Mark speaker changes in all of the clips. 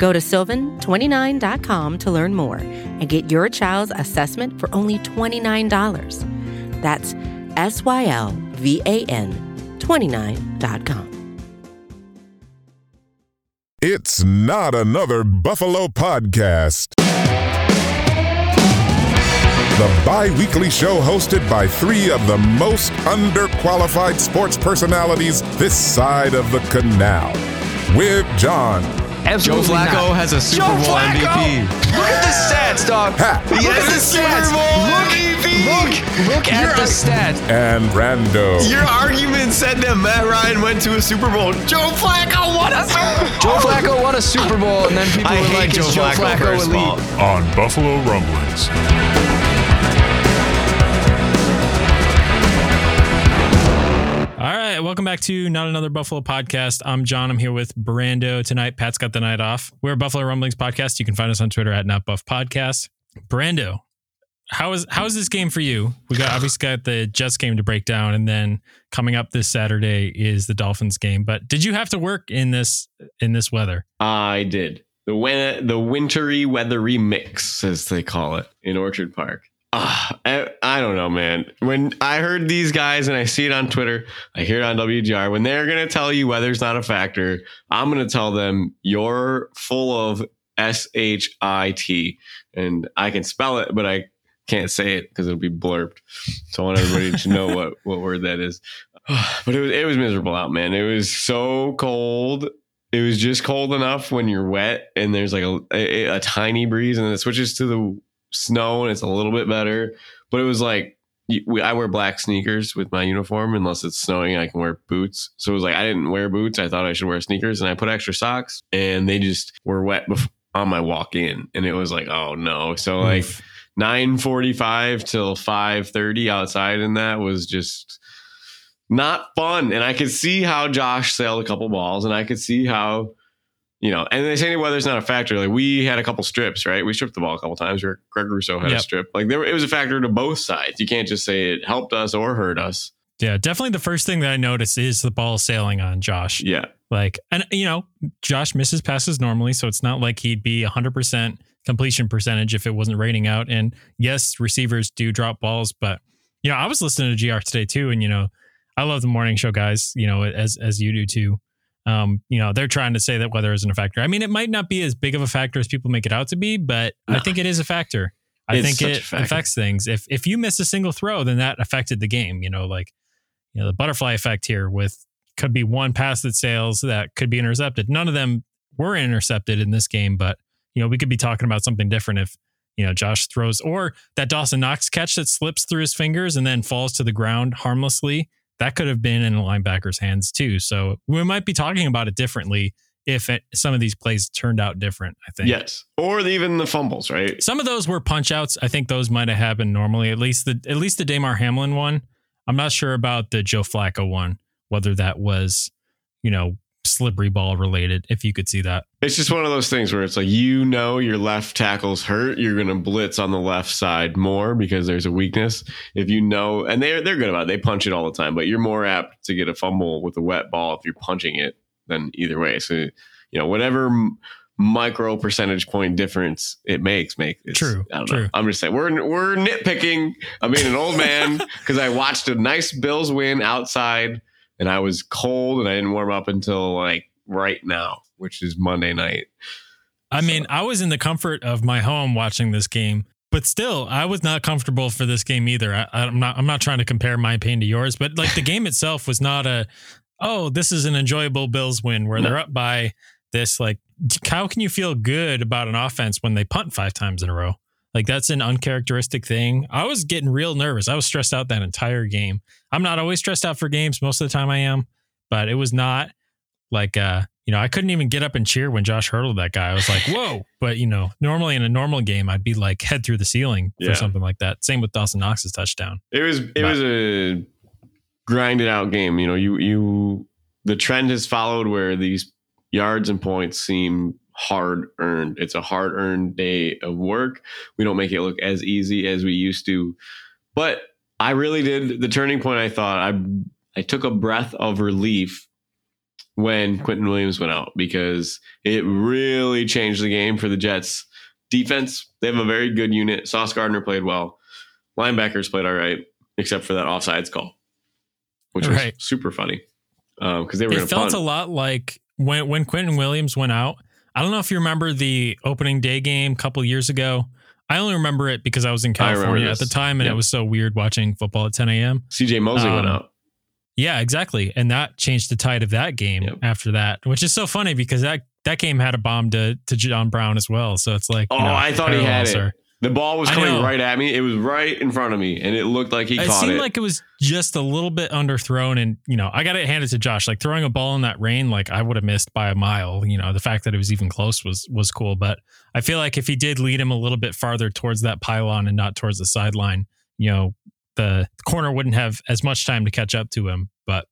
Speaker 1: Go to sylvan29.com to learn more and get your child's assessment for only $29. That's S Y L V A N 29.com.
Speaker 2: It's not another Buffalo podcast. The bi weekly show hosted by three of the most underqualified sports personalities this side of the canal. With John,
Speaker 3: Absolutely
Speaker 4: Joe Flacco
Speaker 3: not.
Speaker 4: has a Super
Speaker 3: Joe
Speaker 4: Bowl
Speaker 3: Flacco!
Speaker 4: MVP.
Speaker 3: Look at the stats, dog. He
Speaker 4: Look
Speaker 3: has
Speaker 4: at the
Speaker 3: a
Speaker 4: stats.
Speaker 3: Super Bowl
Speaker 4: Look,
Speaker 3: MVP.
Speaker 4: look, look at
Speaker 3: You're
Speaker 4: the
Speaker 3: a-
Speaker 4: stats.
Speaker 2: and Brando.
Speaker 3: Your argument said that Matt Ryan went to a Super Bowl. Joe Flacco won a Super Bowl.
Speaker 4: Joe Flacco won a Super Bowl, and then people
Speaker 3: I
Speaker 4: were
Speaker 3: hate
Speaker 4: like,
Speaker 3: Joe
Speaker 4: "Is Joe
Speaker 3: Flacco,
Speaker 4: Flacco
Speaker 3: first of all.
Speaker 4: elite?"
Speaker 5: on Buffalo Rumblings.
Speaker 6: Welcome back to Not Another Buffalo podcast. I'm John. I'm here with Brando tonight. Pat's got the night off. We're Buffalo Rumblings podcast. You can find us on Twitter at Not Buff Podcast. Brando, how is how is this game for you? We got obviously got the Jets game to break down, and then coming up this Saturday is the Dolphins game. But did you have to work in this in this weather?
Speaker 3: I did. The win- the wintry weathery mix, as they call it, in Orchard Park. Ah, I, I don't know, man. When I heard these guys and I see it on Twitter, I hear it on WGR. When they're gonna tell you weather's not a factor, I'm gonna tell them you're full of S H I T, and I can spell it, but I can't say it because it'll be blurped. So I want everybody to know what what word that is. But it was it was miserable out, man. It was so cold it was just cold enough when you're wet and there's like a, a, a tiny breeze and it switches to the snow and it's a little bit better but it was like we, i wear black sneakers with my uniform unless it's snowing i can wear boots. So it was like i didn't wear boots. I thought i should wear sneakers and i put extra socks and they just were wet on my walk in and it was like oh no. So like
Speaker 6: Oof.
Speaker 3: 9:45 till 5:30 outside and that was just not fun. And I could see how Josh sailed a couple balls and I could see how you know and they say any weather's not a factor like we had a couple strips right we stripped the ball a couple times Greg Rousseau had a strip like there it was a factor to both sides you can't just say it helped us or hurt us
Speaker 6: Yeah, definitely. The first thing that I noticed is the ball sailing on Josh.
Speaker 3: yeah
Speaker 6: Like, and you know, Josh misses passes normally, so it's not like he'd be 100% completion percentage if it wasn't raining out. And yes, receivers do drop balls, but you know, I was listening to GR today too, and you know, I love the morning show guys, you know, as as you do too. Um, you know, they're trying to say that weather isn't a factor. I mean, it might not be as big of a factor as people make it out to be, but I think it is a factor. I
Speaker 3: It's
Speaker 6: think it affects things. If if you miss a single throw, then that affected the game. You know, like you know, the butterfly effect here with could be one pass that sails that could be intercepted. None of them were intercepted in this game, but you know, we could be talking about something different if you know Josh throws or that Dawson Knox catch that slips through his fingers and then falls to the ground harmlessly. That could have been in a linebacker's hands too. So we might be talking about it differently if it, some of these plays turned out different. I think.
Speaker 3: yes or even the fumbles right
Speaker 6: Some of those were punch outs. I think those might have happened normally. At least the at least the Damar Hamlin one. I'm not sure about the Joe Flacco one, whether that was, you know, slippery ball related, if you could see that.
Speaker 3: It's just one of those things where it's like you know your left tackle's hurt, you're going to blitz on the left side more because there's a weakness. If you know, and they're they're good about it. They punch it all the time, but you're more apt to get a fumble with a wet ball if you're punching it than either way. So you know whatever micro percentage point difference it makes, make it's,
Speaker 6: True,
Speaker 3: I don't
Speaker 6: true.
Speaker 3: know. I'm just saying we're we're nitpicking. I'm being an old man because I watched a nice Bills win outside and I was cold and I didn't warm up until like right now, which is Monday night.
Speaker 6: I mean, I was in the comfort of my home watching this game, but still, I was not comfortable for this game either. I, I'm not. I'm not trying to compare my pain to yours, but like the game itself was not a. Oh, this is an enjoyable Bills win where they're up by this. Like, how can you feel good about an offense when they punt five times in a row? Like that's an uncharacteristic thing. I was getting real nervous. I was stressed out that entire game. I'm not always stressed out for games. Most of the time I am, but it was not like uh you know, I couldn't even get up and cheer when Josh hurdled that guy. I was like, whoa. But, you know, normally in a normal game, I'd be like head through the ceiling for
Speaker 3: Yeah.
Speaker 6: something like that. Same with Dawson Knox's touchdown.
Speaker 3: It was it
Speaker 6: But-
Speaker 3: was a grinded out game. You know, you you the trend has followed where these yards and points seem hard earned. It's a hard earned day of work. We don't make it look as easy as we used to. But I really did the turning point I thought I I took a breath of relief when Quinnen Williams went out because it really changed the game for the Jets. Defense, they have a very good unit. Sauce Gardner played well. Linebackers played all right, except for that offsides call, which was super funny um, because they were
Speaker 6: It felt
Speaker 3: punt.
Speaker 6: a lot like when when Quinnen Williams went out. I don't know if you remember the opening day game a couple years ago. I only remember it because I was in California at the time, and
Speaker 3: Yep.
Speaker 6: it was so weird watching football at 10 a.m.
Speaker 3: CJ Mosley went
Speaker 6: Um,
Speaker 3: out.
Speaker 6: Yeah, exactly, and that changed the tide of that game
Speaker 3: Yep.
Speaker 6: after that, which is so funny because that that game had a bomb to to John Brown as well. So it's like,
Speaker 3: Oh,
Speaker 6: you know,
Speaker 3: I thought he had it.
Speaker 6: are-
Speaker 3: The ball was coming right at me. It was right in front of me, and it looked like he
Speaker 6: it
Speaker 3: caught
Speaker 6: seemed
Speaker 3: it.
Speaker 6: like it was just a little bit underthrown and you know i gotta hand it to josh like throwing a ball in that rain like i would have missed by a mile you know the fact that it was even close was was cool but i feel like if he did lead him a little bit farther towards that pylon and not towards the sideline you know the corner wouldn't have as much time to catch up to him but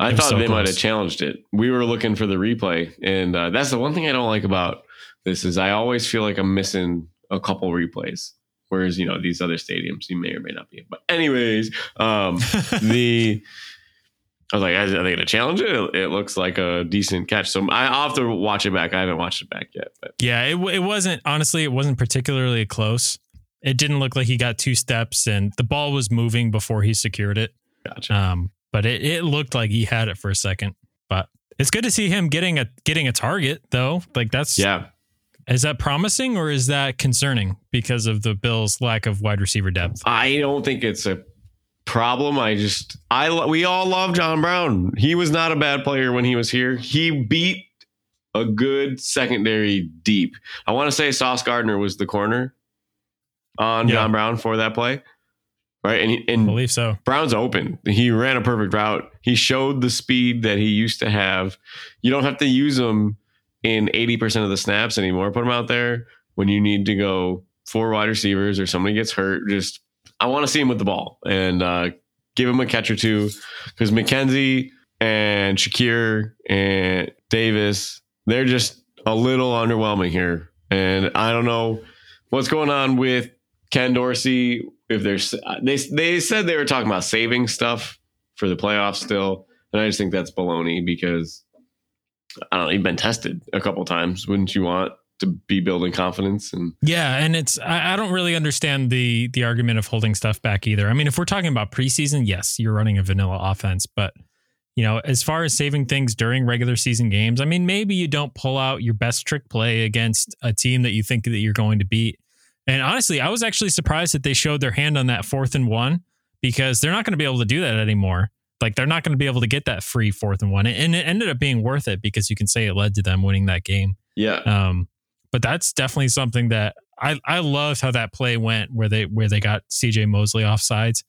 Speaker 3: I thought
Speaker 6: so
Speaker 3: they might have challenged it. We were looking for the replay, and uh, that's the one thing I don't like about this is I always feel like I'm missing a couple replays. Whereas you know these other stadiums, you may or may not be. But anyways, um, the I was like, are they going to challenge it? It looks like a decent catch. So I, I'll have to watch it back. I haven't watched it back yet, but
Speaker 6: yeah it, it wasn't honestly it wasn't particularly close it didn't look like he got two steps and the ball was moving before he secured it
Speaker 3: gotcha.
Speaker 6: Um, but it, it looked like he had it for a second. But it's good to see him getting a getting a target though. Like that's
Speaker 3: yeah,
Speaker 6: Is that promising or is that concerning because of the Bills' lack of wide receiver depth?
Speaker 3: I don't think it's a problem. I just I we all love John Brown. He was not a bad player when he was here. He beat a good secondary deep. I want to say Sauce Gardner was the corner on
Speaker 6: Yeah.
Speaker 3: John Brown for that play. Right. And, he-
Speaker 6: I
Speaker 3: and
Speaker 6: believe so.
Speaker 3: Brown's open. He ran a perfect route. He showed the speed that he used to have. You don't have to use him in 80% of the snaps anymore. Put him out there when you need to go four wide receivers or somebody gets hurt. Just, I want to see him with the ball and uh, give him a catch or two because McKenzie and Shakir and Davis, they're just a little underwhelming here. And I don't know what's going on with Ken Dorsey. If there's they they said they were talking about saving stuff for the playoffs still, and I just think that's baloney because I don't know. You've been tested a couple times. Wouldn't you want to be building confidence? And
Speaker 6: Yeah, and it's I, I don't really understand the the argument of holding stuff back either. I mean, if we're talking about preseason, yes, you're running a vanilla offense, but you know, as far as saving things during regular season games, I mean, maybe you don't pull out your best trick play against a team that you think that you're going to beat. And honestly, I was actually surprised that they showed their hand on that fourth and one because they're not going to be able to do that anymore. Like they're not going to be able to get that free fourth and one, and it ended up being worth it because you can say it led to them winning that game.
Speaker 3: yeah,
Speaker 6: Um, but that's definitely something that I I loved how that play went where they where they got CJ Mosley offsides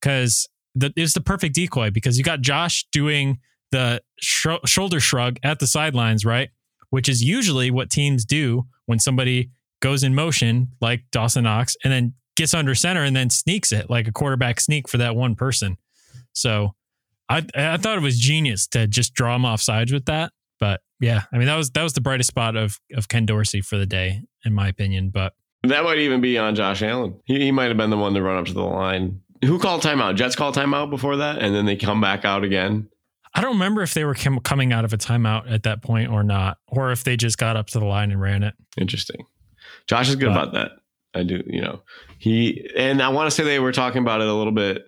Speaker 6: because the, it was the perfect decoy because you got Josh doing the shro- shoulder shrug at the sidelines, right? Which is usually what teams do when somebody goes in motion, like Dawson Knox, and then gets under center and then sneaks it like a quarterback sneak for that one person. So I I thought it was genius to just draw him off sides with that. But yeah, I mean that was that was the brightest spot of of Ken Dorsey for the day, in my opinion. But
Speaker 3: that might even be on Josh Allen. He, he might have been the one to run up to the line. Who called timeout? Jets called timeout before that, and then they come back out again.
Speaker 6: I don't remember if they were com- coming out of a timeout at that point or not, or if they just got up to the line and ran it.
Speaker 3: Interesting. Josh is good
Speaker 6: But-
Speaker 3: about that. I do, you know, he and I want to say they were talking about it a little bit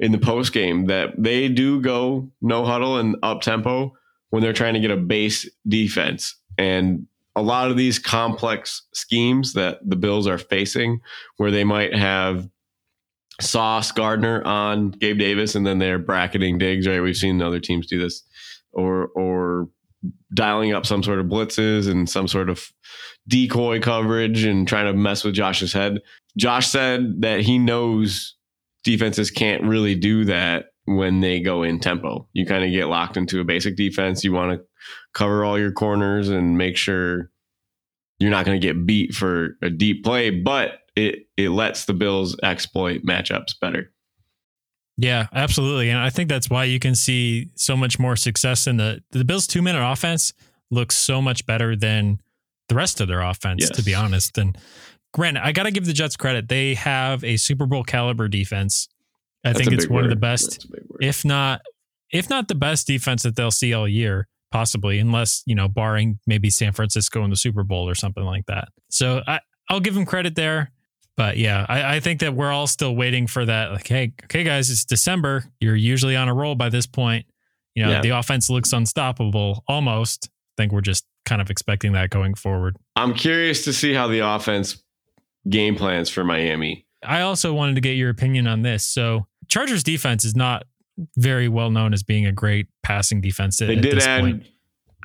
Speaker 3: in the post game that they do go no huddle and up tempo when they're trying to get a base defense. And a lot of these complex schemes that the Bills are facing, where they might have Sauce Gardner on Gabe Davis, and then they're bracketing digs. Right, we've seen other teams do this, or or dialing up some sort of blitzes and some sort of decoy coverage and trying to mess with Josh's head. Josh said that he knows defenses can't really do that when they go in tempo. You kind of get locked into a basic defense. You want to cover all your corners and make sure you're not going to get beat for a deep play, but it it lets the Bills exploit matchups better.
Speaker 6: Yeah, absolutely. And I think that's why you can see so much more success in the the Bills 2-minute offense looks so much better than the rest of their offense
Speaker 3: Yes.
Speaker 6: to be honest. And granted, I got to give the Jets credit. They have a Super Bowl caliber defense. I
Speaker 3: That's
Speaker 6: think it's one of the best
Speaker 3: That's a big word.
Speaker 6: if not if not the best defense that they'll see all year possibly unless you know barring maybe san francisco in the super bowl or something like that so I, i'll give them credit there but yeah I, I think that we're all still waiting for that like hey okay guys it's december you're usually on a roll by this point you know
Speaker 3: Yeah.
Speaker 6: the offense looks unstoppable almost i think we're just kind of expecting that going forward
Speaker 3: I'm curious to see how the offense game plans for Miami.
Speaker 6: I also wanted to get your opinion on this. So, Chargers defense is not very well known as being a great passing defense.
Speaker 3: They
Speaker 6: at
Speaker 3: did
Speaker 6: this
Speaker 3: add
Speaker 6: point.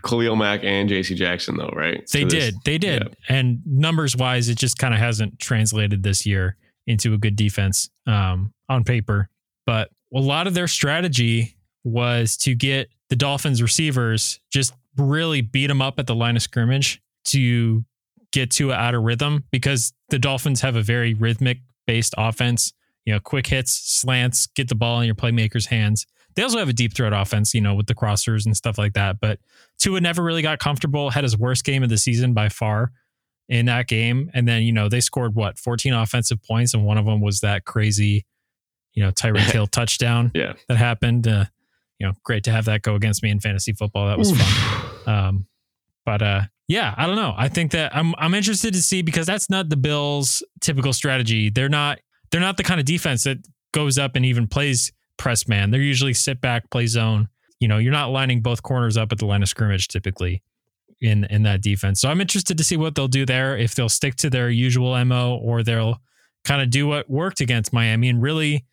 Speaker 3: Khalil Mack and JC Jackson though, right?
Speaker 6: They
Speaker 3: this-
Speaker 6: did. They did.
Speaker 3: yeah.
Speaker 6: And numbers wise, it just kind of hasn't translated this year into a good defense um, on paper. But a lot of their strategy was to get the Dolphins receivers just really beat them up at the line of scrimmage to get Tua out of rhythm because the Dolphins have a very rhythmic based offense. You know, quick hits, slants, get the ball in your playmakers' hands. They also have a deep threat offense, you know, with the crossers and stuff like that. But Tua never really got comfortable, had his worst game of the season by far in that game. And then, you know, they scored what, 14 offensive points, and one of them was that crazy, you know, Tyreek Hill touchdown
Speaker 3: Yeah.
Speaker 6: that happened. Uh, you know, great to have that go against me in fantasy football. That was fun. Um, but uh, yeah, I don't know. I think that I'm I'm interested to see because that's not the Bills' typical strategy. They're not they're not the kind of defense that goes up and even plays press man. They're usually sit back, play zone. You know, you're not lining both corners up at the line of scrimmage typically in in that defense. So I'm interested to see what they'll do there. If they'll stick to their usual mo or they'll kind of do what worked against Miami and really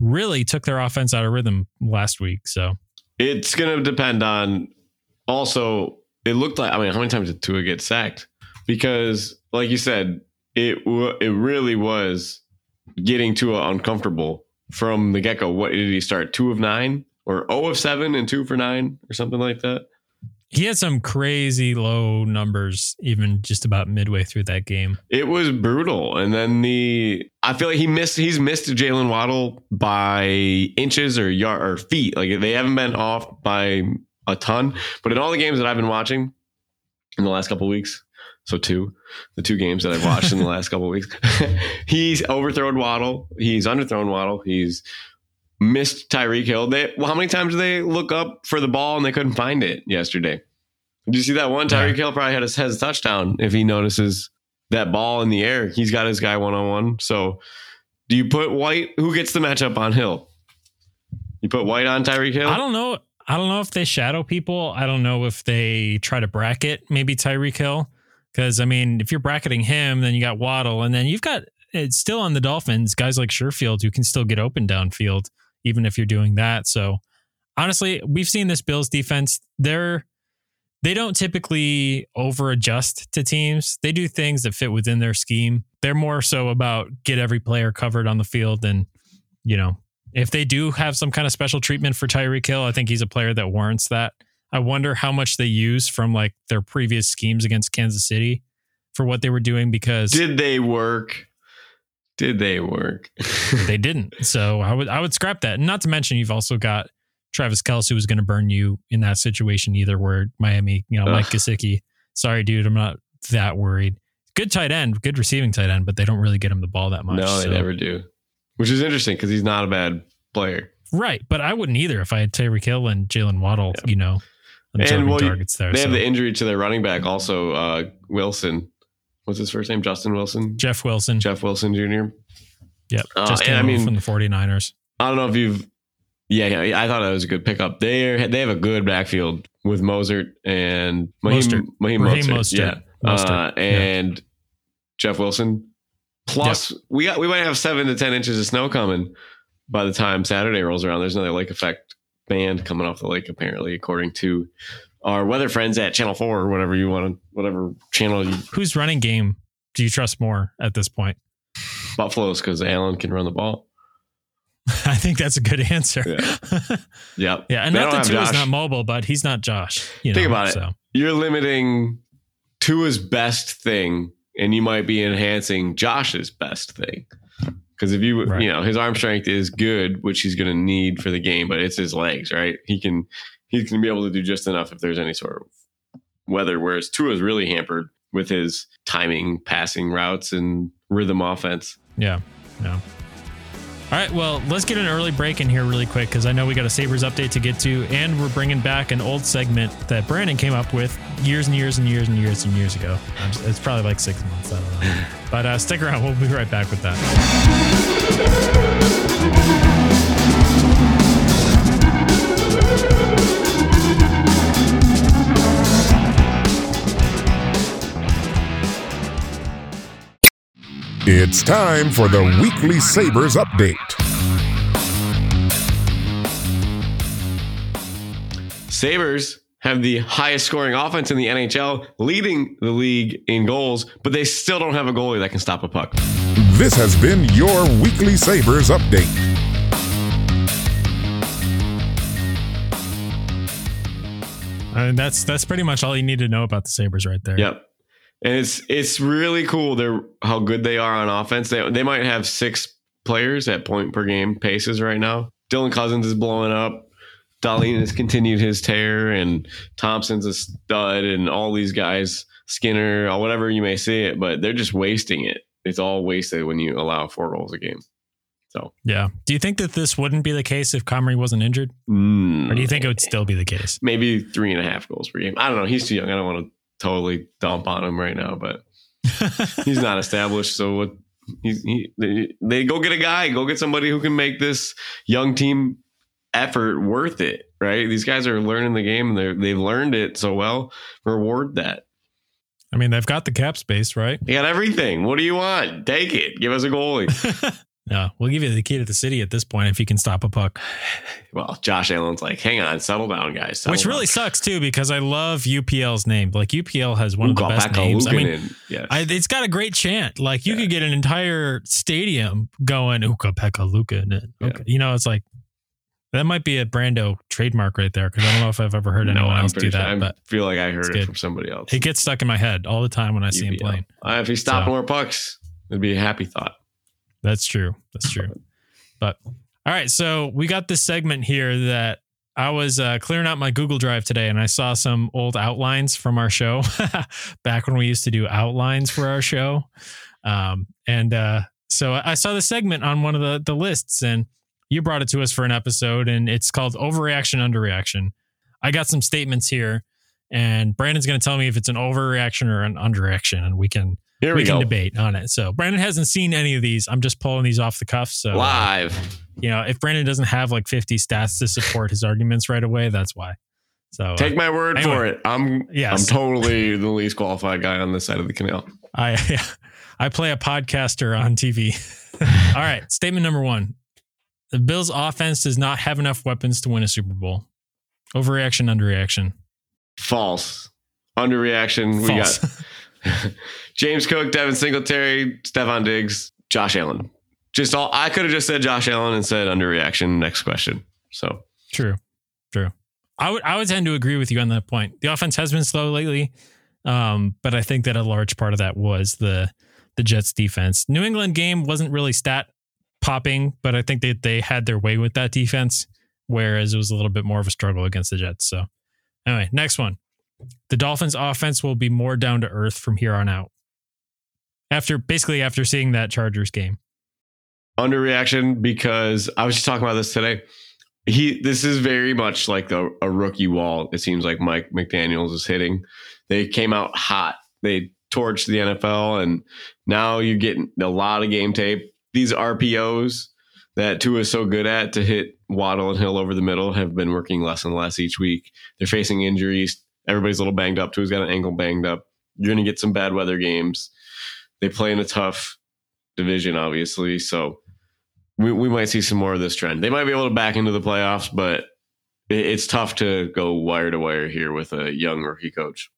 Speaker 6: really took their offense out of rhythm last week. So
Speaker 3: It's going to depend on also, it looked like, I mean, how many times did Tua get sacked? Because, like you said, it w- it really was getting Tua uncomfortable from the get go. What did he start? Two of nine or 0 of seven and two for nine or something like that?
Speaker 6: he had some crazy low numbers even just about midway through that game.
Speaker 3: It was brutal. And then the I feel like he missed he's missed Jalen Waddle by inches or yard or feet. Like they haven't been off by a ton. But in all the games that I've been watching in the last couple weeks, so two, the two games that I've watched in the last couple weeks, he's overthrown Waddle, he's underthrown Waddle, he's missed Tyreek Hill. They well, how many times did they look up for the ball and they couldn't find it yesterday? Did you see that one? Tyreek Hill probably had his, has a touchdown if he notices that ball in the air. He's got his guy one on one. So, do you put White? Who gets the matchup on Hill? You put White on Tyreek Hill.
Speaker 6: I don't know. I don't know if they shadow people. I don't know if they try to bracket maybe Tyreek Hill. Because I mean, if you're bracketing him, then you got Waddle, and then you've got it's still on the Dolphins, guys like Sherfield who can still get open downfield, even if you're doing that. So honestly, we've seen this Bills defense. They're they don't typically over adjust to teams. They do things that fit within their scheme. They're more so about get every player covered on the field and you know, if they do have some kind of special treatment for Tyreek Hill, I think he's a player that warrants that. I wonder how much they use from like their previous schemes against Kansas City for what they were doing because
Speaker 3: Did they work? Did they work?
Speaker 6: they didn't. So I would I would scrap that. And not to mention you've also got Travis Kelce who's going to burn you in that situation either where Miami, you know, Mike
Speaker 3: Ugh.
Speaker 6: Gesicki. Sorry, dude, I'm not that worried. Good tight end, good receiving tight end, but they don't really get him the ball that much.
Speaker 3: no, they
Speaker 6: so-
Speaker 3: never do. Which is interesting because he's not a bad player.
Speaker 6: Right, but I wouldn't either if I had Tyreek Hill and Jalen Waddle,
Speaker 3: Yeah.
Speaker 6: you know,
Speaker 3: And, well,
Speaker 6: targets there.
Speaker 3: They
Speaker 6: So
Speaker 3: have the injury to their running back also, uh, Wilson. What's his first name? Justin Wilson.
Speaker 6: Jeff Wilson.
Speaker 3: Jeff Wilson Jr.
Speaker 6: Yep.
Speaker 3: Uh,
Speaker 6: Just
Speaker 3: and I mean-
Speaker 6: from the 49ers.
Speaker 3: I don't know if you've. Yeah, yeah, I thought that was a good pickup. They they have a good backfield with Mozart and
Speaker 6: Mostert.
Speaker 3: Mahim, Mahim
Speaker 6: Raheem
Speaker 3: Mostert,
Speaker 6: Mostert.
Speaker 3: yeah,
Speaker 6: Mostert,
Speaker 3: Uh, and Jeff Wilson. Plus, we got we might have seven to ten inches of snow coming by the time Saturday rolls around. There's another lake effect band coming off the lake, apparently, according to our weather friends at Channel Four or whatever you want, to, whatever channel you,
Speaker 6: Whose running game do you trust more at this point?
Speaker 3: Buffalo's because Allen can run the ball.
Speaker 6: I think that's a good answer.
Speaker 3: Yeah. Yep.
Speaker 6: Yeah, and
Speaker 3: They
Speaker 6: not
Speaker 3: don't
Speaker 6: that Tua's not mobile, but he's not Josh. You
Speaker 3: Think
Speaker 6: know,
Speaker 3: about it.
Speaker 6: So
Speaker 3: You're limiting Tua's best thing, and you might be enhancing Josh's best thing. Because if you,
Speaker 6: Right.
Speaker 3: you know, his arm strength is good, which he's going to need for the game, but it's his legs, right? He can, he's going to be able to do just enough if there's any sort of weather. Whereas Tua's really hampered with his timing, passing routes, and rhythm offense.
Speaker 6: yeah, no. All right, well, let's get an early break in here really quick because I know we got a Sabres update to get to, and we're bringing back an old segment that Brandon came up with years and years and years and years and years ago. It's probably like six months. I don't know. But uh, stick around. We'll be right back with that.
Speaker 2: It's time for the weekly Sabres update.
Speaker 3: Sabres have the highest scoring offense in the NHL, leading the league in goals, but they still don't have a goalie that can stop a puck.
Speaker 2: This has been your weekly Sabres update.
Speaker 6: I mean, that's that's pretty much all you need to know about the Sabres right there.
Speaker 3: Yep. And it's it's really cool they're how good they are on offense. They they might have six players at point per game paces right now. Dylan Cozens is blowing up. Dahlin has continued his tear, and Thompson's a stud, and all these guys, Skinner, or whatever you may see it, but they're just wasting it. It's all wasted when you allow four goals a game. So,
Speaker 6: Yeah. Do you think that this wouldn't be the case if Comrie wasn't injured,
Speaker 3: mm,
Speaker 6: or do you think it would still be the case?
Speaker 3: maybe three and a half goals per game? I don't know. He's too young. I don't want to totally dump on him right now, but he's not established. So what? He's, he, they, they go get a guy, go get somebody who can make this young team effort worth it. Right? These guys are learning the game, and they they've learned it so well. Reward that.
Speaker 6: I mean, they've got the cap space, right?
Speaker 3: You got everything. What do you want? Take it. Give us a goalie.
Speaker 6: Yeah, we'll give you the key to the city at this point if you can stop a puck.
Speaker 3: well, Josh Allen's like, hang on, settle down, guys. settle
Speaker 6: Which really sucks too, because I love UPL's name. Like UPL has one of the best names. I mean,
Speaker 3: yes.
Speaker 6: I, it's got a great chant. Like you
Speaker 3: Yeah.
Speaker 6: could get an entire stadium going Uka Pekka Luka. Okay. You know, it's like that might be a Brando trademark right there because I don't know if I've ever heard anyone
Speaker 3: I'm
Speaker 6: else do that.
Speaker 3: sure- I
Speaker 6: but
Speaker 3: feel like I heard it
Speaker 6: good.
Speaker 3: from somebody else.
Speaker 6: it gets stuck in my head all the time when I see him playing.
Speaker 3: Uh, if he stopped
Speaker 6: So-
Speaker 3: more pucks, it'd be a happy thought.
Speaker 6: That's true. That's true. But all right, so we got this segment here that I was uh, clearing out my Google Drive today, and I saw some old outlines from our show back when we used to do outlines for our show. Um, and uh, so I saw the segment on one of the the lists, and you brought it to us for an episode, and it's called Overreaction Underreaction. I got some statements here, and Brandon's going to tell me if it's an overreaction or an underreaction, and we can
Speaker 3: Here
Speaker 6: we,
Speaker 3: we,
Speaker 6: can
Speaker 3: go.
Speaker 6: debate on it. So Brandon hasn't seen any of these. I'm just pulling these off the cuff. So uh,
Speaker 3: Live.
Speaker 6: you know, if Brandon doesn't have like 50 stats to support his arguments right away, that's why. So uh,
Speaker 3: Take my word
Speaker 6: anyway.
Speaker 3: for it. I'm
Speaker 6: Yes.
Speaker 3: I'm totally the least qualified guy on this side of the canal.
Speaker 6: I I play a podcaster on TV. All right, statement number one: the Bills' offense does not have enough weapons to win a Super Bowl. Overreaction, underreaction.
Speaker 3: False. Underreaction.
Speaker 6: False.
Speaker 3: We got James Cook, Devin Singletary, Stefon Diggs, Josh Allen. Just all I could have just said Josh Allen and said underreaction. Next question. So
Speaker 6: True, true. I would I would tend to agree with you on that point. The offense has been slow lately, um, but I think that a large part of that was the the Jets defense. New England game wasn't really stat popping, but I think that they had their way with that defense, whereas it was a little bit more of a struggle against the Jets. So anyway, next one. The Dolphins offense will be more down to earth from here on out. After basically after seeing that Chargers game.
Speaker 3: underreaction because I was just talking about this today. He this is very much like a, a rookie wall. It seems like Mike McDaniel's is hitting. They came out hot. They torched the NFL, and now you're getting a lot of game tape. These RPOs that Tua is so good at to hit Waddle and Hill over the middle have been working less and less each week. They're facing injuries. Everybody's a little banged up. Tua's got an ankle banged up. You're going to get some bad weather games. They play in a tough division, obviously. So we, we might see some more of this trend. They might be able to back into the playoffs, but it, it's tough to go wire to wire here with a young rookie coach.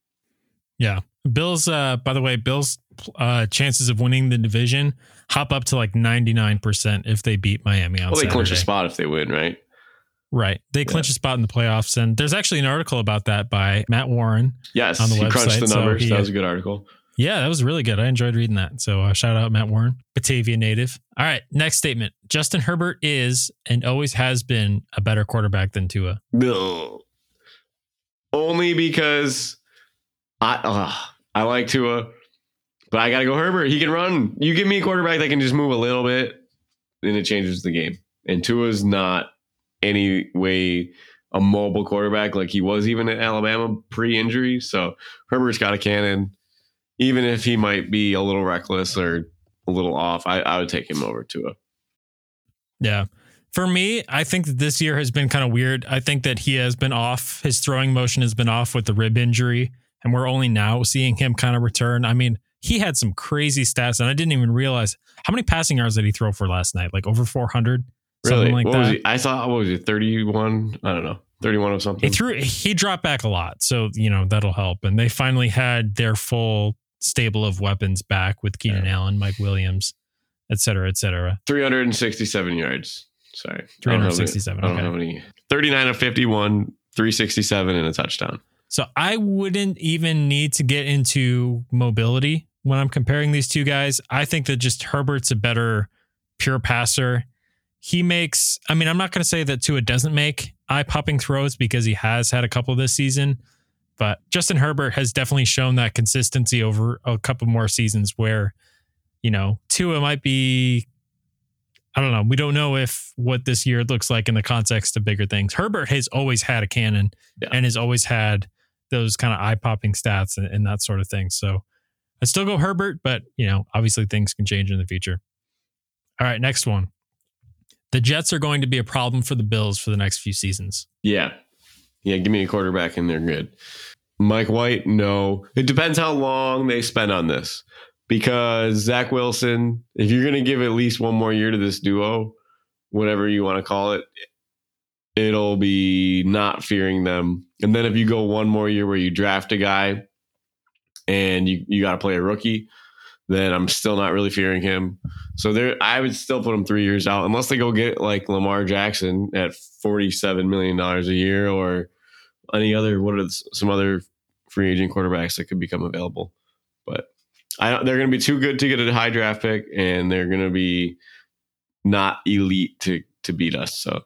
Speaker 6: Yeah. Bills, uh, by the way, Bills uh, chances of winning the division hop up to like 99% if they beat Miami on
Speaker 3: Well, they clinch a
Speaker 6: Saturday.
Speaker 3: spot if they win, right?
Speaker 6: Right. They clinch a spot in the playoffs. And there's actually an article about that by Matt Warren.
Speaker 3: Yes,
Speaker 6: On the
Speaker 3: he crunched
Speaker 6: website,
Speaker 3: the
Speaker 6: so he-
Speaker 3: that was a good article.
Speaker 6: Yeah, that was really good. I enjoyed reading that. So uh, shout out Matt Warren, Batavia native. All right. Next statement Justin Herbert is and always has been a better quarterback than Tua.
Speaker 3: No. Only because I uh, I like Tua, but I gotta go Herbert. He can run. You give me a quarterback that can just move a little bit, then it changes the game. And Tua's not any way a mobile quarterback like he was even at Alabama pre-injury. So Herbert's got a cannon. Even if he might be a little reckless or a little off, I, I would take him over Tua.
Speaker 6: Yeah. For me, I think that this year has been kind of weird. I think that he has been off. His throwing motion has been off with the rib injury, and we're only now seeing him kind of return. I mean, he had some crazy stats, and I didn't even realize how many passing yards did he throw for last night? Like over 400?
Speaker 3: Really?
Speaker 6: Something like
Speaker 3: what
Speaker 6: that.
Speaker 3: was he? I thought what was it, 31? I don't know. 31 or something.
Speaker 6: He threw he dropped back a lot, so you know that'll help. And they finally had their full stable of weapons back with Keenan Allen, Mike Williams, et cetera, et cetera.
Speaker 3: 367 yards. Sorry. I don't have any-
Speaker 6: 367,
Speaker 3: I don't
Speaker 6: okay.
Speaker 3: have any. 39 of 51, 367 and a touchdown.
Speaker 6: So I wouldn't even need to get into mobility when I'm comparing these two guys. I think that just Herbert's a better pure passer. He makes, I mean, I'm not going to say that Tua doesn't make eye popping throws because he has had a couple this season, but Justin Herbert has definitely shown that consistency over a couple more seasons where, you know, Tua might be, I don't know. We don't know if what this year looks like in the context of bigger things. Herbert has always had a cannon
Speaker 3: Yeah.
Speaker 6: and has always had those kind of eye popping stats and, and that sort of thing. So I still go Herbert, but you know, obviously things can change in the future. All right, next one. The Jets are going to be a problem for the Bills for the next few seasons.
Speaker 3: Yeah. Yeah. Give me a quarterback and they're good. Mike White, no. It depends how long they spend on this. Because Zach Wilson, if you're going to give at least one more year to this duo, whatever you want to call it, it'll be not fearing them. And then if you go one more year where you draft a guy and you, you got to play a rookie, then I'm still not really fearing him. So there, I would still put him three years out unless they go get like Lamar Jackson at forty-seven million dollars a year or any other. What are some other free agent quarterbacks that could become available? But I they're going to be too good to get a high draft pick, and they're going to be not elite to to beat us. So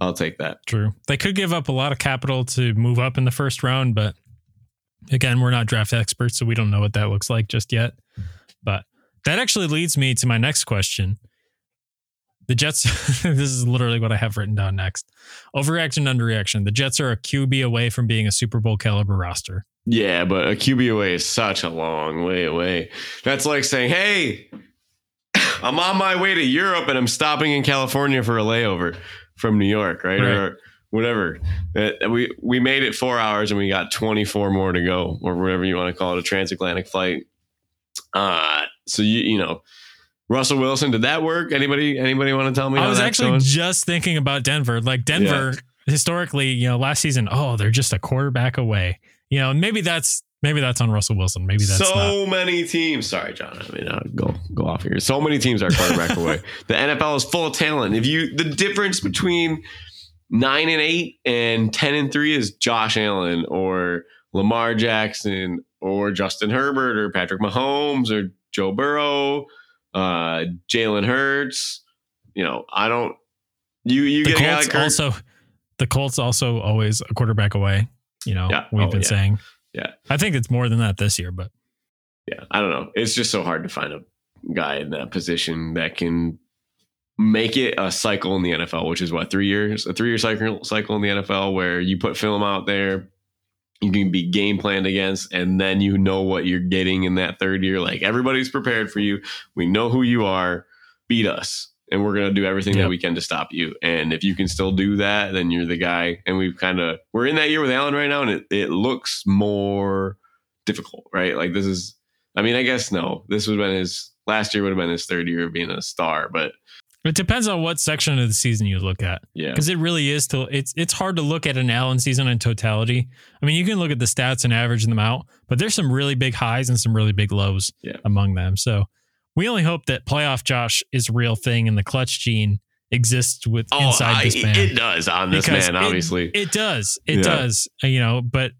Speaker 3: I'll take that.
Speaker 6: True. They could give up a lot of capital to move up in the first round, but again, we're not draft experts, so we don't know what that looks like just yet. But that actually leads me to my next question. The Jets, this is literally what I have written down next. Overreaction, underreaction. The Jets are a QB away from being a Super Bowl caliber roster.
Speaker 3: Yeah, but a QB away is such a long way away. That's like saying, "Hey, I'm on my way to Europe and I'm stopping in California for a layover from New York, right,
Speaker 6: Right.
Speaker 3: or whatever." We we made it four hours and we got 24 more to go, or whatever you want to call it, a transatlantic flight. Uh so you you know, Russell Wilson, did that work? Anybody anybody want to tell me?
Speaker 6: I was actually
Speaker 3: going?
Speaker 6: just thinking about Denver. Like Denver, historically, you know, last season, oh, they're just a quarterback away. You know, maybe that's maybe that's on Russell Wilson. Maybe that's
Speaker 3: so
Speaker 6: not.
Speaker 3: many teams. Sorry, John. I mean, uh, go go off here. So many teams are quarterback away. The NFL is full of talent. If you the difference between nine and eight and ten and three is Josh Allen or Lamar Jackson or Justin Herbert or Patrick Mahomes or Joe Burrow, uh, Jalen Hurts. You know, I don't. You you
Speaker 6: The
Speaker 3: get
Speaker 6: Colts
Speaker 3: like
Speaker 6: also, the Colts also always a quarterback away. You know,
Speaker 3: Yeah.
Speaker 6: we've
Speaker 3: Oh,
Speaker 6: been
Speaker 3: yeah.
Speaker 6: saying.
Speaker 3: Yeah.
Speaker 6: I think it's more than that this year, but
Speaker 3: yeah, I don't know. It's just so hard to find a guy in that position that can make it a cycle in the NFL, which is what three years, a three year cycle cycle in the NFL where you put film out there, you can be game planned against, and then you know what you're getting in that third year. Like everybody's prepared for you. We know who you are. Beat us. And we're gonna do everything
Speaker 6: Yep.
Speaker 3: that we can to stop you. And if you can still do that, then you're the guy. And we've kind of we're in that year with Allen right now, and it, it looks more difficult, right? Like this is I mean, I guess no. This would have been his last year would have been his third year of being a star, but
Speaker 6: It depends on what section of the season you look at.
Speaker 3: Yeah.
Speaker 6: because it really is to it's it's hard to look at an Allen season in totality. I mean, you can look at the stats and average them out, but there's some really big highs and some really big lows
Speaker 3: Yeah.
Speaker 6: among them. So we only hope that playoff Josh is a real thing and the clutch gene exists with
Speaker 3: Oh,
Speaker 6: inside
Speaker 3: I-
Speaker 6: this man.
Speaker 3: it does on this
Speaker 6: Because
Speaker 3: man, obviously.
Speaker 6: It does. It
Speaker 3: Yeah.
Speaker 6: does. You know, but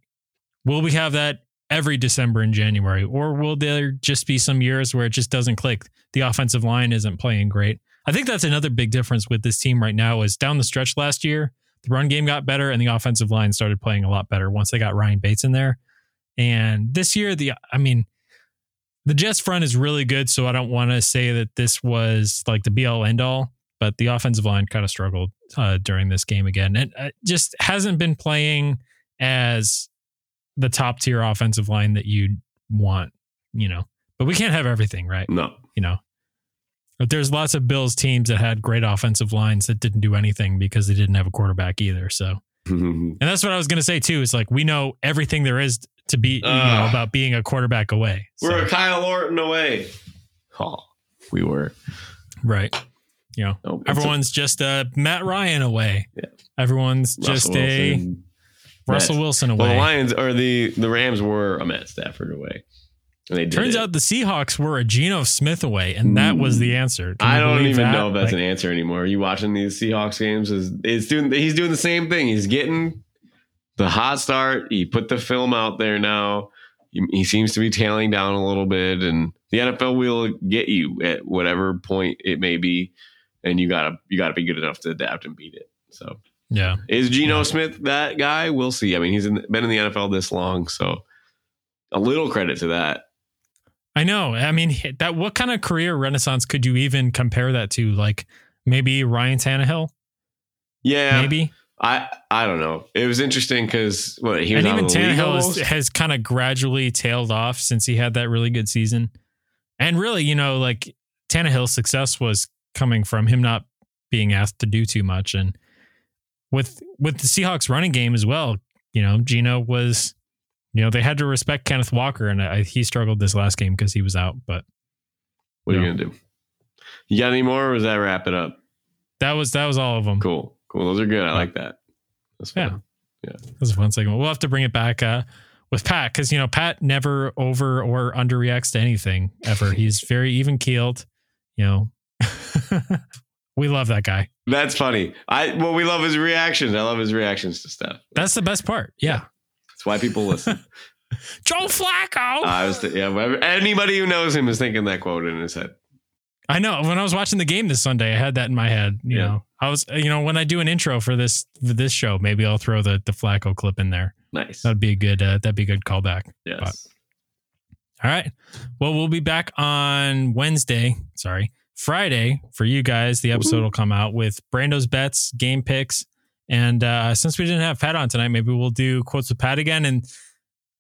Speaker 6: will we have that every December and January? Or will there just be some years where it just doesn't click? The offensive line isn't playing great. I think that's another big difference with this team right now is down the stretch last year, the run game got better and the offensive line started playing a lot better once they got Ryan Bates in there. And this year, the I mean, the Jets front is really good, so I don't want to say that this was like the be all end all, but the offensive line kind of struggled uh, during this game again, and uh, just hasn't been playing as the top tier offensive line that you'd want, you know. But we can't have everything, right?
Speaker 3: no.
Speaker 6: You know. But there's lots of Bills teams that had great offensive lines that didn't do anything because they didn't have a quarterback either. So, and that's what I was going to say too. Is like we know everything there is to be you know, about being a quarterback away. So-
Speaker 3: We're a Kyle Orton away. Oh, we were.
Speaker 6: Right. You know,
Speaker 3: Oh, it's a-
Speaker 6: everyone's just a Matt Ryan away.
Speaker 3: Yeah.
Speaker 6: Everyone's
Speaker 3: Russell
Speaker 6: just a
Speaker 3: Wilson.
Speaker 6: Russell
Speaker 3: Matt-
Speaker 6: Wilson
Speaker 3: Well, the. Lions or the the Rams were a Matt Stafford away. And they
Speaker 6: Turns
Speaker 3: it.
Speaker 6: out the Seahawks were a Geno Smith away, and that was the answer. Can
Speaker 3: I don't even
Speaker 6: that?
Speaker 3: know if that's
Speaker 6: Like,
Speaker 3: an answer anymore. Are you watching these Seahawks games? Is it's doing he's doing the same thing. He's getting the hot start. He put the film out there now. He, he seems to be tailing down a little bit, and the NFL will get you at whatever point it may be, and you gotta you gotta be good enough to adapt and beat it. So
Speaker 6: Yeah.
Speaker 3: is Geno
Speaker 6: Yeah.
Speaker 3: Smith that guy? We'll see. I mean, he's in, been in the NFL this long, so a little credit to that.
Speaker 6: I know. I mean, that what kind of career renaissance could you even compare that to? Like maybe Ryan Tannehill?
Speaker 3: Yeah,
Speaker 6: Maybe.
Speaker 3: I I don't know. It was interesting because what he was
Speaker 6: and even Tannehill is, has kind of gradually tailed off since he had that really good season. And really, you know, like Tannehill's success was coming from him not being asked to do too much, and with with the Seahawks running game as well. You know, Geno was, you know, they had to respect Kenneth Walker, and I, he struggled this last game because he was out. But
Speaker 3: What are
Speaker 6: Yeah.
Speaker 3: you gonna do? You got any more, or does that wrap it up?
Speaker 6: that was that was all of them.
Speaker 3: Cool, cool. Those are good. I like that. That's fun. Yeah.
Speaker 6: That was a fun segment. We'll have to bring it back uh, with Pat because you know Pat never over or underreacts to anything ever. He's very even keeled. You know, we love that guy.
Speaker 3: That's funny. I what we love his reactions. I love his reactions to stuff.
Speaker 6: That's the best part. Yeah,
Speaker 3: That's why people listen.
Speaker 6: Joe Flacco.
Speaker 3: I was th- yeah. Anybody who knows him is thinking that quote in his head.
Speaker 6: I know. When I was watching the game this Sunday, I had that in my head. You
Speaker 3: Yeah.
Speaker 6: know, I was you know when I do an intro for this for this show, maybe I'll throw the the Flacco clip in there.
Speaker 3: Nice.
Speaker 6: That'd be a good uh, that'd be a good callback.
Speaker 3: yes.
Speaker 6: All right. Well, we'll be back on Wednesday. Sorry, Friday for you guys. The episode will come out with Brando's bets, game picks, and uh, since we didn't have Pat on tonight, maybe we'll do quotes with Pat again. And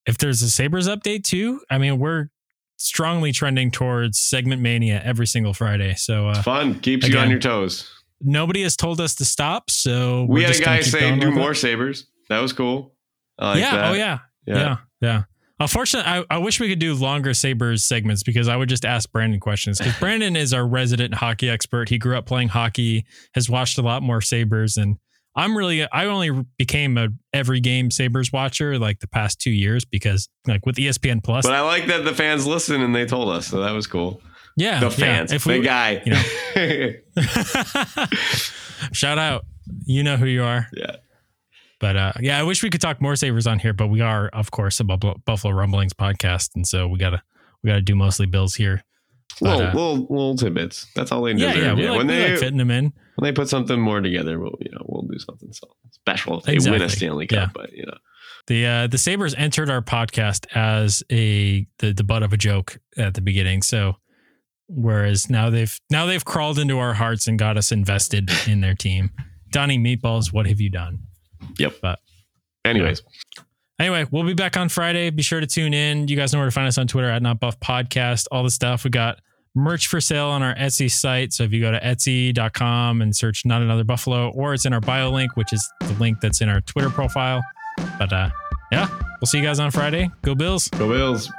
Speaker 6: if there's a Sabres update too, I mean, we're strongly trending towards segment mania every single Friday. So uh,
Speaker 3: Fun. Keeps you on your toes.
Speaker 6: nobody has told us to stop. So
Speaker 3: We had a guy
Speaker 6: keep
Speaker 3: say
Speaker 6: going
Speaker 3: do more Sabres. That was cool. I like
Speaker 6: yeah.
Speaker 3: that.
Speaker 6: Oh yeah.
Speaker 3: Yeah.
Speaker 6: Yeah. Yeah. Unfortunately, I, I wish we could do longer Sabres segments because I would just ask Brandon questions. Because Brandon is our resident hockey expert. He grew up playing hockey, has watched a lot more Sabres. And I'm really, I only became a every game Sabres watcher like the past two years because, like, with ESPN Plus.
Speaker 3: But I like that the fans listen and they told us. So that was cool.
Speaker 6: yeah.
Speaker 3: The
Speaker 6: yeah.
Speaker 3: fans.
Speaker 6: If
Speaker 3: the
Speaker 6: we,
Speaker 3: guy.
Speaker 6: shout out. You know who you are.
Speaker 3: yeah.
Speaker 6: But uh, yeah, I wish we could talk more Sabres on here, but we are, of course, a Buffalo, Buffalo Rumblings podcast. And so we got to, we got to do mostly Bills here. But,
Speaker 3: Little,
Speaker 6: uh,
Speaker 3: little, little tidbits. That's all they
Speaker 6: Yeah,
Speaker 3: deserve.
Speaker 6: yeah. We, like,
Speaker 3: when they
Speaker 6: like fitting them in.
Speaker 3: when they put something more together, we'll you know we'll do something so special if they win a Stanley Cup.
Speaker 6: Yeah.
Speaker 3: But you know,
Speaker 6: The uh, the Sabres entered our podcast as a the, the butt of a joke at the beginning. So whereas now they've now they've crawled into our hearts and got us invested in their team. Donnie Meatballs, what have you done?
Speaker 3: Yep.
Speaker 6: But
Speaker 3: anyways,
Speaker 6: anyway, we'll be back on Friday. Be sure to tune in. You guys know where to find us on Twitter at Not Buff Podcast. All the stuff we got merch for sale on our Etsy site. So if you go to Etsy.com and search Not Another Buffalo, or it's in our bio link, which is the link that's in our Twitter profile. But uh, yeah, we'll see you guys on Friday. Go Bills.
Speaker 3: go Bills.